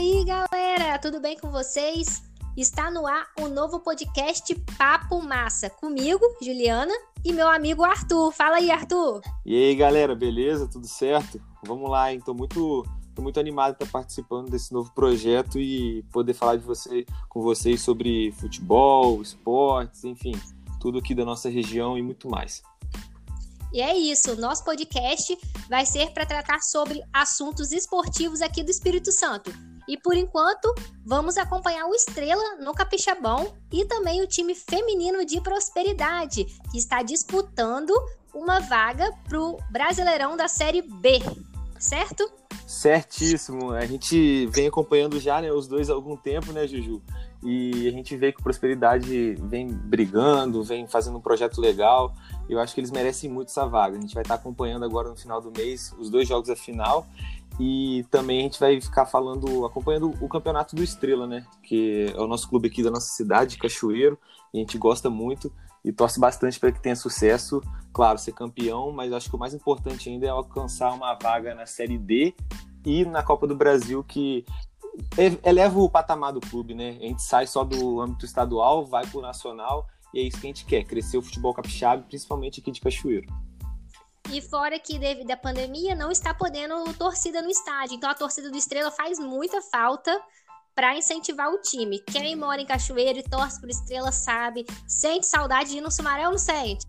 aí, galera, tudo bem com vocês? Está no ar o novo podcast Papo Massa, comigo, Juliana, e meu amigo Arthur. Fala aí, Arthur. E aí, galera, beleza? Tudo certo? Vamos lá, hein? Tô muito, tô muito animado de estar participando desse novo projeto e poder falar de você, com vocês sobre futebol, esportes, enfim, tudo aqui da nossa região e muito mais. E é isso, nosso podcast vai ser para tratar sobre assuntos esportivos aqui do Espírito Santo. E por enquanto, vamos acompanhar o Estrela no Capixabão e também o time feminino de Prosperidade, que está disputando uma vaga para o Brasileirão da Série B, certo? Certíssimo. A gente vem acompanhando já né, os dois há algum tempo, né, Juju? E a gente vê que Prosperidade vem brigando, vem fazendo um projeto legal. Eu acho que eles merecem muito essa vaga. A gente vai estar acompanhando agora no final do mês os dois jogos da final e também a gente vai ficar falando, acompanhando o campeonato do Estrela, né? Que é o nosso clube aqui da nossa cidade, Cachoeiro. E a gente gosta muito e torce bastante para que tenha sucesso. Claro, ser campeão, mas acho que o mais importante ainda é alcançar uma vaga na Série D e na Copa do Brasil, que eleva o patamar do clube, né? A gente sai só do âmbito estadual, vai para o nacional e é isso que a gente quer, crescer o futebol capixaba, principalmente aqui de Cachoeiro. E fora que devido à pandemia não está podendo torcida no estádio. Então a torcida do Estrela faz muita falta para incentivar o time. Quem mora em Cachoeiro e torce por Estrela sabe, sente saudade de ir no Sumaré ou não sente?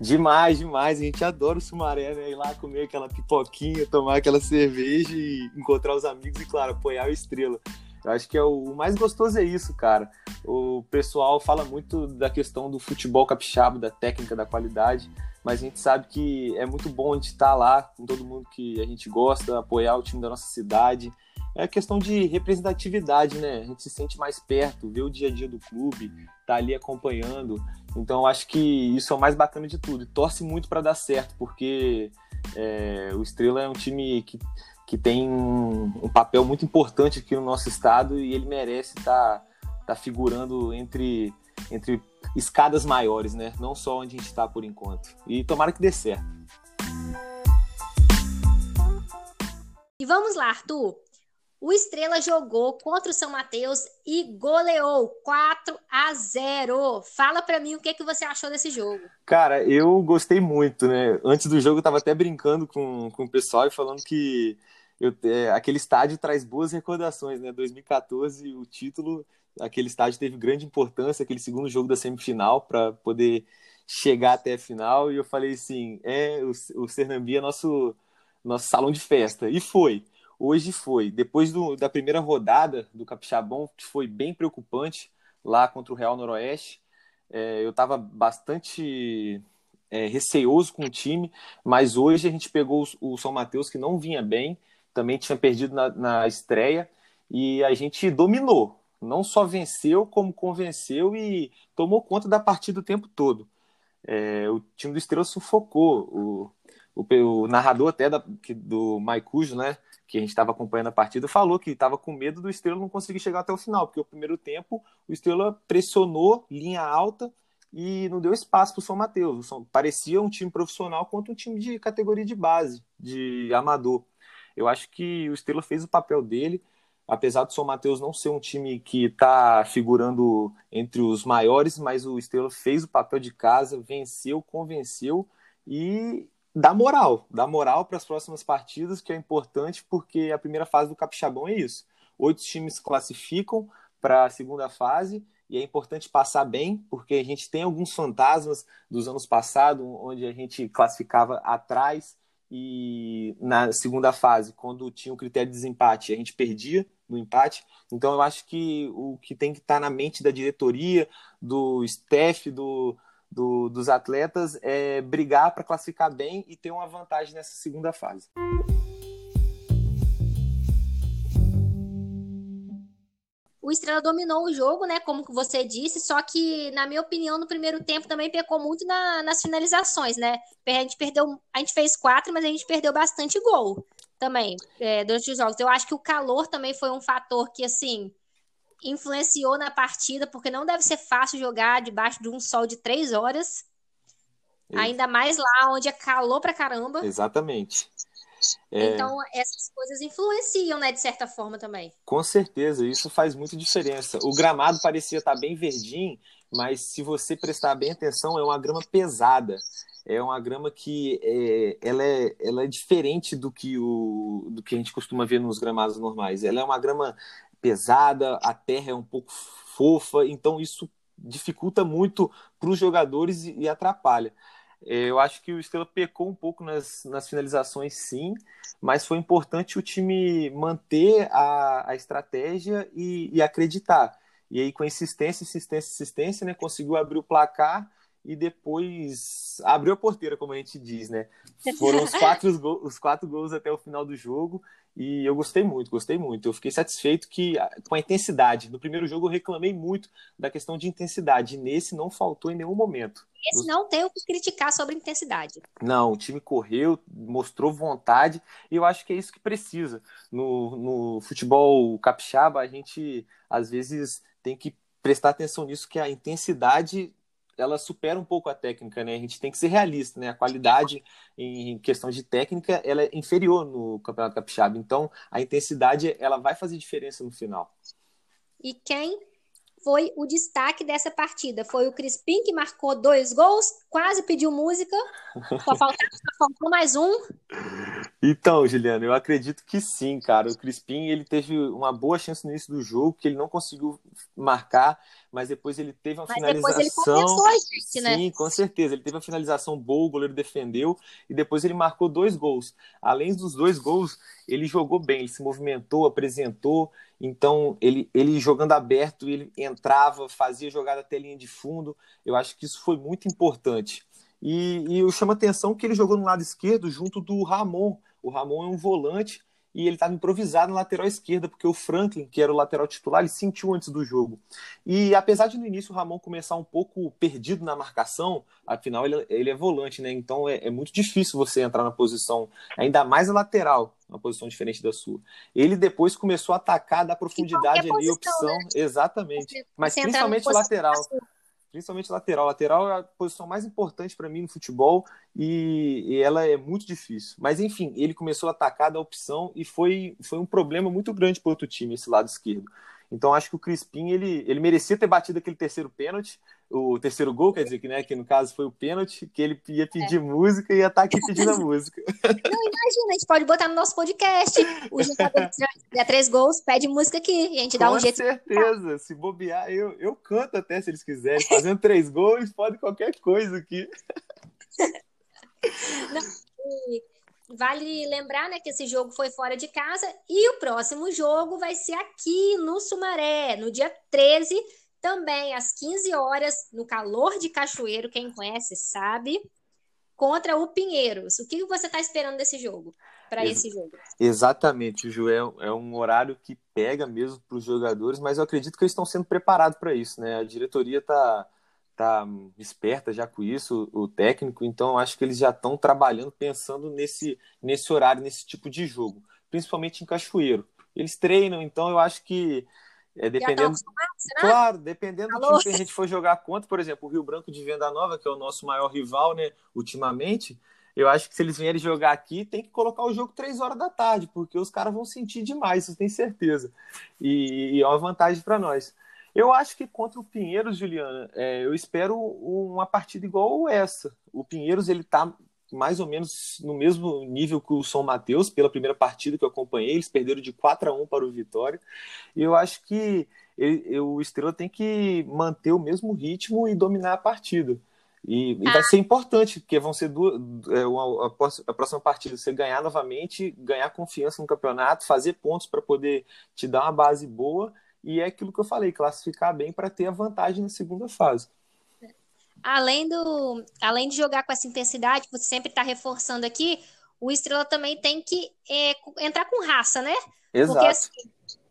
Demais, demais. A gente adora o Sumaré, né? Ir lá comer aquela pipoquinha, tomar aquela cerveja e encontrar os amigos e, claro, apoiar o Estrela. Eu acho que é o, o mais gostoso é isso, cara. O pessoal fala muito da questão do futebol capixaba, da técnica, da qualidade mas a gente sabe que é muito bom a gente estar lá com todo mundo que a gente gosta, apoiar o time da nossa cidade. É questão de representatividade, né? A gente se sente mais perto, vê o dia a dia do clube, tá ali acompanhando. Então eu acho que isso é o mais bacana de tudo. E torce muito para dar certo, porque é, o Estrela é um time que, que tem um, papel muito importante aqui no nosso estado e ele merece estar tá, tá figurando entre, entre escadas maiores, né? Não só onde a gente está por enquanto. E tomara que dê certo. E vamos lá, Arthur. O Estrela jogou contra o São Mateus e goleou 4 a 0. Fala para mim o que, que você achou desse jogo. Cara, eu gostei muito, né? Antes do jogo eu tava até brincando com, com o pessoal e falando que eu, é, aquele estádio traz boas recordações, né? 2014, o título aquele estádio teve grande importância, aquele segundo jogo da semifinal, para poder chegar até a final. E eu falei assim: é, o, o Sernambi é nosso, nosso salão de festa. E foi. Hoje foi. Depois do, da primeira rodada do Capixabão, que foi bem preocupante lá contra o Real Noroeste, é, eu estava bastante é, receoso com o time, mas hoje a gente pegou o, o São Mateus, que não vinha bem, também tinha perdido na, na estreia, e a gente dominou não só venceu, como convenceu e tomou conta da partida o tempo todo. É, o time do Estrela sufocou. O, o, o narrador até da, que, do Maicujo, né, que a gente estava acompanhando a partida, falou que estava com medo do Estrela não conseguir chegar até o final, porque o primeiro tempo o Estrela pressionou linha alta e não deu espaço para o São Mateus. Parecia um time profissional contra um time de categoria de base, de amador. Eu acho que o Estrela fez o papel dele apesar do São Mateus não ser um time que está figurando entre os maiores, mas o Estrela fez o papel de casa, venceu, convenceu e dá moral, dá moral para as próximas partidas, que é importante porque a primeira fase do Capixabão é isso. Oito times classificam para a segunda fase e é importante passar bem, porque a gente tem alguns fantasmas dos anos passados, onde a gente classificava atrás e na segunda fase, quando tinha o critério de desempate, a gente perdia no empate. Então eu acho que o que tem que estar na mente da diretoria, do staff, do, do dos atletas é brigar para classificar bem e ter uma vantagem nessa segunda fase. o Estrela dominou o jogo, né? Como você disse, só que, na minha opinião, no primeiro tempo também pecou muito na, nas finalizações, né? A gente perdeu, a gente fez quatro, mas a gente perdeu bastante gol também é, durante os jogos. Eu acho que o calor também foi um fator que, assim, influenciou na partida, porque não deve ser fácil jogar debaixo de um sol de três horas. Isso. Ainda mais lá onde é calor pra caramba. Exatamente. É... Então, essas coisas influenciam, né, de certa forma também. Com certeza, isso faz muita diferença. O gramado parecia estar bem verdinho, mas se você prestar bem atenção, é uma grama pesada. É uma grama que é, ela, é, ela é diferente do que, o, do que a gente costuma ver nos gramados normais. Ela é uma grama pesada, a terra é um pouco fofa, então isso dificulta muito para os jogadores e, atrapalha. É, eu acho que o Estrela pecou um pouco nas, nas finalizações, sim, mas foi importante o time manter a, a estratégia e, e acreditar. E aí, com insistência, insistência, insistência, né, conseguiu abrir o placar e depois abriu a porteira, como a gente diz, né? Foram os quatro, os quatro gols até o final do jogo e eu gostei muito, gostei muito. Eu fiquei satisfeito que com a intensidade. No primeiro jogo eu reclamei muito da questão de intensidade. E nesse não faltou em nenhum momento. Esse não tem o que criticar sobre intensidade. Não, o time correu, mostrou vontade e eu acho que é isso que precisa. No, no futebol capixaba, a gente às vezes tem que prestar atenção nisso, que a intensidade ela supera um pouco a técnica, né? A gente tem que ser realista, né? A qualidade em questão de técnica, ela é inferior no Campeonato Capixaba. Então, a intensidade, ela vai fazer diferença no final. E quem foi o destaque dessa partida. Foi o Crispim que marcou dois gols, quase pediu música. Só, faltou, só faltou mais um. Então, Juliano, eu acredito que sim, cara. O Crispim ele teve uma boa chance no início do jogo, que ele não conseguiu marcar, mas depois ele teve uma mas finalização. Depois ele compensou a gente, né? Sim, com certeza. Ele teve uma finalização boa, o goleiro defendeu e depois ele marcou dois gols. Além dos dois gols, ele jogou bem, ele se movimentou, apresentou. Então, ele, ele jogando aberto, ele entrava, fazia jogada até linha de fundo. Eu acho que isso foi muito importante. E, e eu chamo a atenção que ele jogou no lado esquerdo junto do Ramon. O Ramon é um volante e ele estava improvisado na lateral esquerda, porque o Franklin, que era o lateral titular, ele sentiu antes do jogo. E apesar de no início o Ramon começar um pouco perdido na marcação, afinal ele, ele é volante, né? Então é, é, muito difícil você entrar na posição, ainda mais a lateral, uma posição diferente da sua. Ele depois começou a atacar da profundidade ali, posição, opção, né? exatamente. Mas principalmente lateral principalmente lateral. Lateral é a posição mais importante para mim no futebol e, e, ela é muito difícil. Mas enfim, ele começou a atacar da opção e foi, foi um problema muito grande para outro time, esse lado esquerdo. Então acho que o Crispim ele, ele merecia ter batido aquele terceiro pênalti, o terceiro gol, quer dizer que, né, que no caso foi o pênalti, que ele ia pedir é. música e ia estar tá aqui pedindo a música. Não, imagina, a gente pode botar no nosso podcast. O jogador que três gols, pede música aqui e a gente dá Com um jeito. Com certeza, se bobear, eu, eu canto até se eles quiserem. Fazendo três gols, pode qualquer coisa aqui. Não, Vale lembrar né, que esse jogo foi fora de casa e o próximo jogo vai ser aqui no Sumaré, no dia 13 também às 15 horas, no calor de Cachoeiro, quem conhece sabe, contra o Pinheiros. O que você está esperando desse jogo? Para esse jogo? Exatamente, o Joel é um horário que pega mesmo para os jogadores, mas eu acredito que eles estão sendo preparados para isso, né? A diretoria está tá esperta já com isso, o técnico, então acho que eles já estão trabalhando pensando nesse, nesse horário, nesse tipo de jogo, principalmente em Cachoeiro. Eles treinam, então eu acho que é, dependendo, né? claro, dependendo do time que a gente for jogar contra, por exemplo, o Rio Branco de Venda Nova, que é o nosso maior rival, né, ultimamente, eu acho que se eles vierem jogar aqui, tem que colocar o jogo três horas da tarde, porque os caras vão sentir demais, isso tem certeza. E, e, é uma vantagem para nós. Eu acho que contra o Pinheiros, Juliana, é, eu espero uma partida igual essa. O Pinheiros, ele tá mais ou menos no mesmo nível que o São Mateus, pela primeira partida que eu acompanhei. Eles perderam de 4 a 1 para o Vitória. E eu acho que ele, o Estrela tem que manter o mesmo ritmo e dominar a partida. E, e vai ah. ser importante, porque vão ser duas, é, uma, a, a, próxima partida você ganhar novamente, ganhar confiança no campeonato, fazer pontos para poder te dar uma base boa. E é aquilo que eu falei, classificar bem para ter a vantagem na segunda fase além, do, além de jogar com essa intensidade que você sempre está reforçando aqui, o Estrela também tem que é, entrar com raça, né? Exato. Porque assim,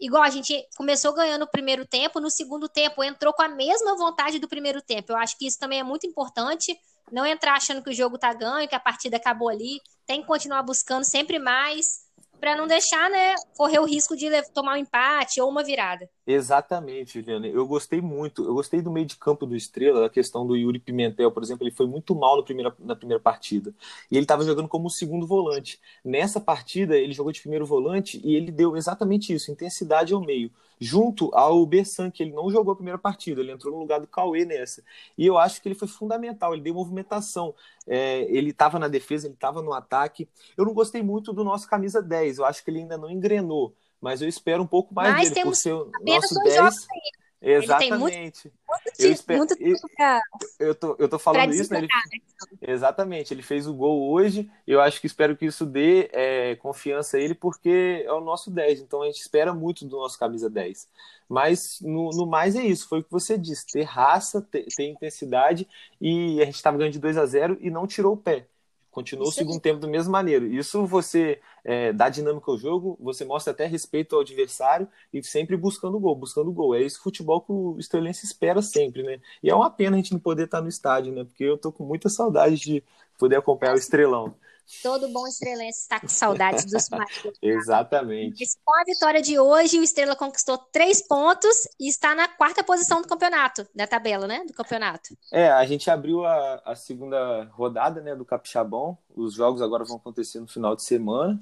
igual a gente começou ganhando o primeiro tempo, no segundo tempo entrou com a mesma vontade do primeiro tempo. Eu acho que isso também é muito importante. Não entrar achando que o jogo tá ganho, que a partida acabou ali. Tem que continuar buscando sempre mais. para não deixar, né, correr o risco de tomar um empate ou uma virada. Exatamente, Juliana. Eu gostei muito. Eu gostei do meio de campo do Estrela, da questão do Yuri Pimentel, por exemplo. Ele foi muito mal no primeira, na primeira partida. E ele estava jogando como segundo volante. Nessa partida, ele jogou de primeiro volante e ele deu exatamente isso: intensidade ao meio. Junto ao Bessan, que ele não jogou a primeira partida, ele entrou no lugar do Cauê nessa. E eu acho que ele foi fundamental, ele deu movimentação. É, ele estava na defesa, ele estava no ataque. Eu não gostei muito do nosso camisa 10, eu acho que ele ainda não engrenou mas eu espero um pouco mais mas dele, por ser o nosso 10. Exatamente. Muito, eu, espero, muito pra, eu, tô, eu tô falando isso, né? Ele, exatamente, ele fez o gol hoje. Eu acho que espero que isso dê é, confiança a ele, porque é o nosso 10. Então a gente espera muito do nosso camisa 10. Mas no, no mais é isso, foi o que você disse: ter raça, ter, ter intensidade, e a gente estava ganhando de 2 a 0 e não tirou o pé. Continuou o segundo tempo da mesma maneira. Isso você é, dá dinâmica ao jogo, você mostra até respeito ao adversário e sempre buscando gol, buscando gol. É esse futebol que o Estrelense espera sempre, né? E é uma pena a gente não poder estar no estádio, né? Porque eu tô com muita saudade de poder acompanhar o Estrelão. Todo bom estrelense está com saudades dos Matheus. Exatamente. com a vitória de hoje, o Estrela conquistou três pontos e está na quarta posição do campeonato, da tabela, né? Do campeonato. É, a gente abriu a, a segunda rodada né, do Capixabão. Os jogos agora vão acontecer no final de semana.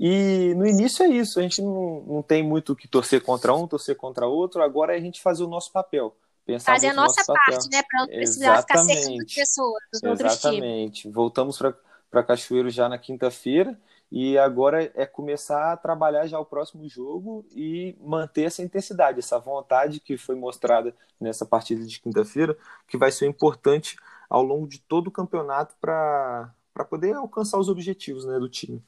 E no início é isso, a gente não, não tem muito que torcer contra um, torcer contra outro, agora é a gente fazer o nosso papel. Pensar fazer a nossa parte, papel. né? Para não precisar Exatamente. ficar secando pessoas. Exatamente. Voltamos para para Cachoeiro já na quinta-feira e agora é começar a trabalhar já o próximo jogo e manter essa intensidade, essa vontade que foi mostrada nessa partida de quinta-feira, que vai ser importante ao longo de todo o campeonato para poder alcançar os objetivos né, do time.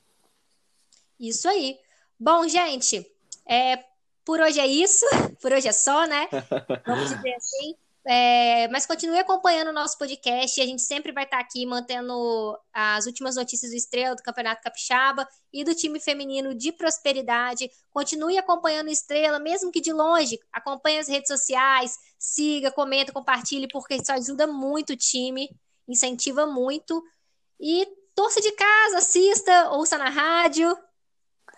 Isso aí. Bom, gente, é, por hoje é isso, por hoje é só, né? Vamos dizer assim. É, mas continue acompanhando o nosso podcast. A gente sempre vai estar aqui mantendo as últimas notícias do Estrela, do Campeonato Capixaba e do time feminino de prosperidade. Continue acompanhando o Estrela, mesmo que de longe. Acompanhe as redes sociais, siga, comenta, compartilhe, porque isso ajuda muito o time, incentiva muito. E torça de casa, assista, ouça na rádio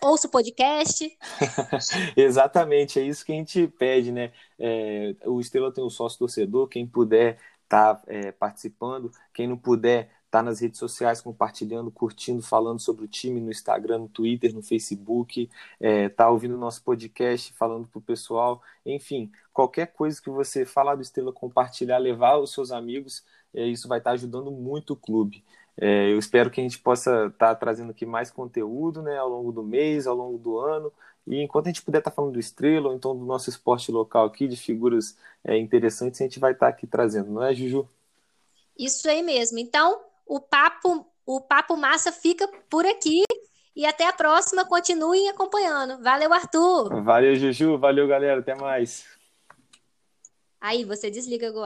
ouça o podcast. Exatamente, é isso que a gente pede, né? É, o Estrela tem o sócio torcedor, quem puder tá é, participando, quem não puder tá nas redes sociais compartilhando, curtindo, falando sobre o time no Instagram, no Twitter, no Facebook, é, tá ouvindo nosso podcast, falando pro pessoal, enfim, qualquer coisa que você falar do Estrela, compartilhar, levar os seus amigos, é, isso vai estar tá ajudando muito o clube. É, eu espero que a gente possa estar tá trazendo aqui mais conteúdo né, ao longo do mês, ao longo do ano. E enquanto a gente puder estar tá falando do Estrela, ou então do nosso esporte local aqui, de figuras é, interessantes, a gente vai estar tá aqui trazendo, não é, Juju? Isso aí mesmo. Então, o papo, o papo massa fica por aqui. E até a próxima. Continuem acompanhando. Valeu, Arthur. Valeu, Juju. Valeu, galera. Até mais. Aí, você desliga agora.